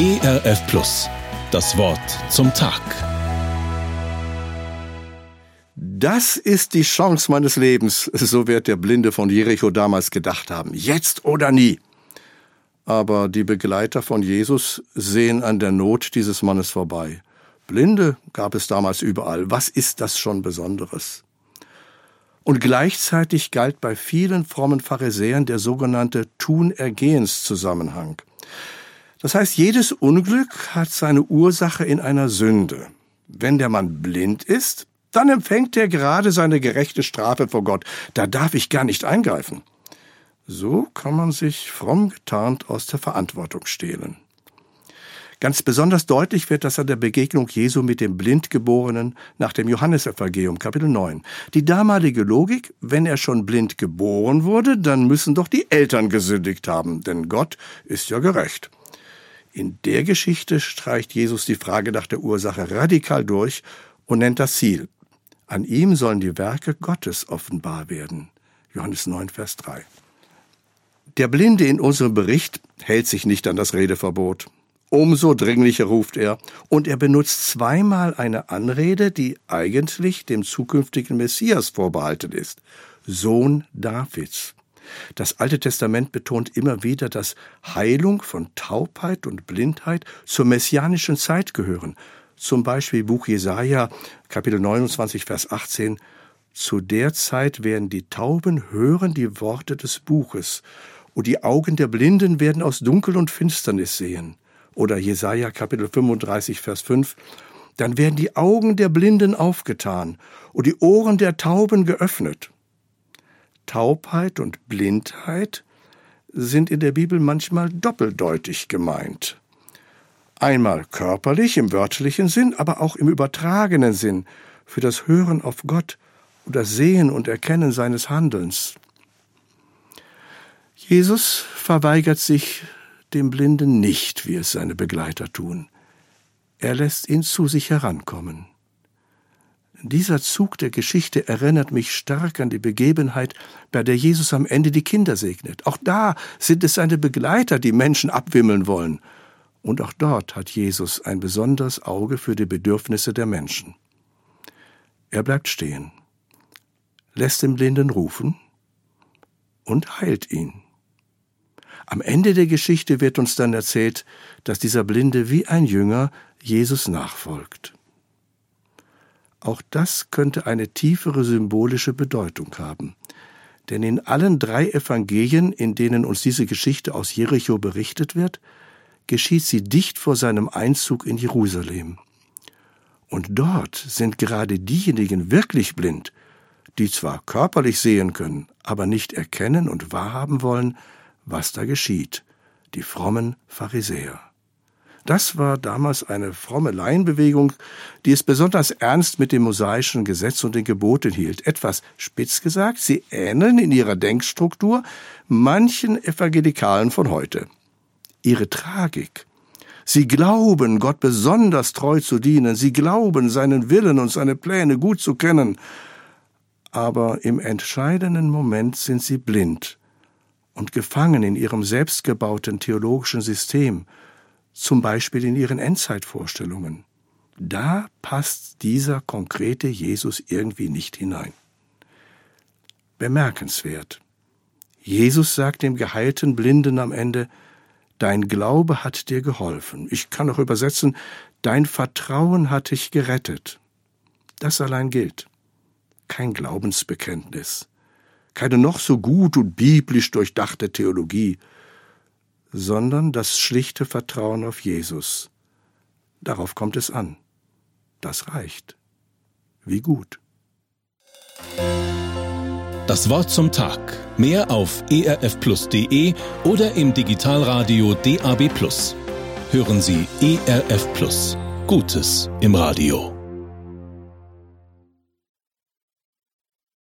ERF Plus. Das Wort zum Tag. Das ist die Chance meines Lebens, so wird der Blinde von Jericho damals gedacht haben. Jetzt oder nie. Aber die Begleiter von Jesus sehen an der Not dieses Mannes vorbei. Blinde gab es damals überall. Was ist das schon Besonderes? Und gleichzeitig galt bei vielen frommen Pharisäern der sogenannte Tun-Ergehens-Zusammenhang. Das heißt, jedes Unglück hat seine Ursache in einer Sünde. Wenn der Mann blind ist, dann empfängt er gerade seine gerechte Strafe vor Gott. Da darf ich gar nicht eingreifen. So kann man sich fromm getarnt aus der Verantwortung stehlen. Ganz besonders deutlich wird das an der Begegnung Jesu mit dem Blindgeborenen nach dem Johannesevangelium Kapitel 9. Die damalige Logik, wenn er schon blind geboren wurde, dann müssen doch die Eltern gesündigt haben, denn Gott ist ja gerecht. In der Geschichte streicht Jesus die Frage nach der Ursache radikal durch und nennt das Ziel. An ihm sollen die Werke Gottes offenbar werden. Johannes 9, Vers 3. Der Blinde in unserem Bericht hält sich nicht an das Redeverbot. Umso dringlicher ruft er, und er benutzt zweimal eine Anrede, die eigentlich dem zukünftigen Messias vorbehalten ist. Sohn Davids. Das Alte Testament betont immer wieder, dass Heilung von Taubheit und Blindheit zur messianischen Zeit gehören zum Beispiel Buch Jesaja, Kapitel 29, Vers 18. Zu der Zeit werden die Tauben hören die Worte des Buches, und die Augen der Blinden werden aus Dunkel und Finsternis sehen. Oder Jesaja, Kapitel 35, Vers 5. Dann werden die Augen der Blinden aufgetan und die Ohren der Tauben geöffnet. Taubheit und Blindheit sind in der Bibel manchmal doppeldeutig gemeint. Einmal körperlich im wörtlichen Sinn, aber auch im übertragenen Sinn für das Hören auf Gott und das Sehen und Erkennen seines Handelns. Jesus verweigert sich dem Blinden nicht, wie es seine Begleiter tun. Er lässt ihn zu sich herankommen. Dieser Zug der Geschichte erinnert mich stark an die Begebenheit, bei der Jesus am Ende die Kinder segnet. Auch da sind es seine Begleiter, die Menschen abwimmeln wollen und auch dort hat Jesus ein besonderes Auge für die Bedürfnisse der Menschen. Er bleibt stehen, lässt den Blinden rufen und heilt ihn. Am Ende der Geschichte wird uns dann erzählt, dass dieser Blinde wie ein Jünger Jesus nachfolgt. Auch das könnte eine tiefere symbolische Bedeutung haben. Denn in allen drei Evangelien, in denen uns diese Geschichte aus Jericho berichtet wird, geschieht sie dicht vor seinem Einzug in Jerusalem. Und dort sind gerade diejenigen wirklich blind, die zwar körperlich sehen können, aber nicht erkennen und wahrhaben wollen, was da geschieht, die frommen Pharisäer. Das war damals eine fromme Laienbewegung, die es besonders ernst mit dem mosaischen Gesetz und den Geboten hielt. Etwas spitz gesagt, sie ähneln in ihrer Denkstruktur manchen Evangelikalen von heute ihre Tragik. Sie glauben, Gott besonders treu zu dienen, sie glauben, seinen Willen und seine Pläne gut zu kennen, aber im entscheidenden Moment sind sie blind und gefangen in ihrem selbstgebauten theologischen System, zum Beispiel in ihren Endzeitvorstellungen. Da passt dieser konkrete Jesus irgendwie nicht hinein. Bemerkenswert. Jesus sagt dem geheilten Blinden am Ende, Dein Glaube hat dir geholfen. Ich kann auch übersetzen, dein Vertrauen hat dich gerettet. Das allein gilt. Kein Glaubensbekenntnis, keine noch so gut und biblisch durchdachte Theologie, sondern das schlichte Vertrauen auf Jesus. Darauf kommt es an. Das reicht. Wie gut. Das Wort zum Tag. Mehr auf erfplus.de oder im Digitalradio DAB+. Hören Sie ERF Plus. Gutes im Radio.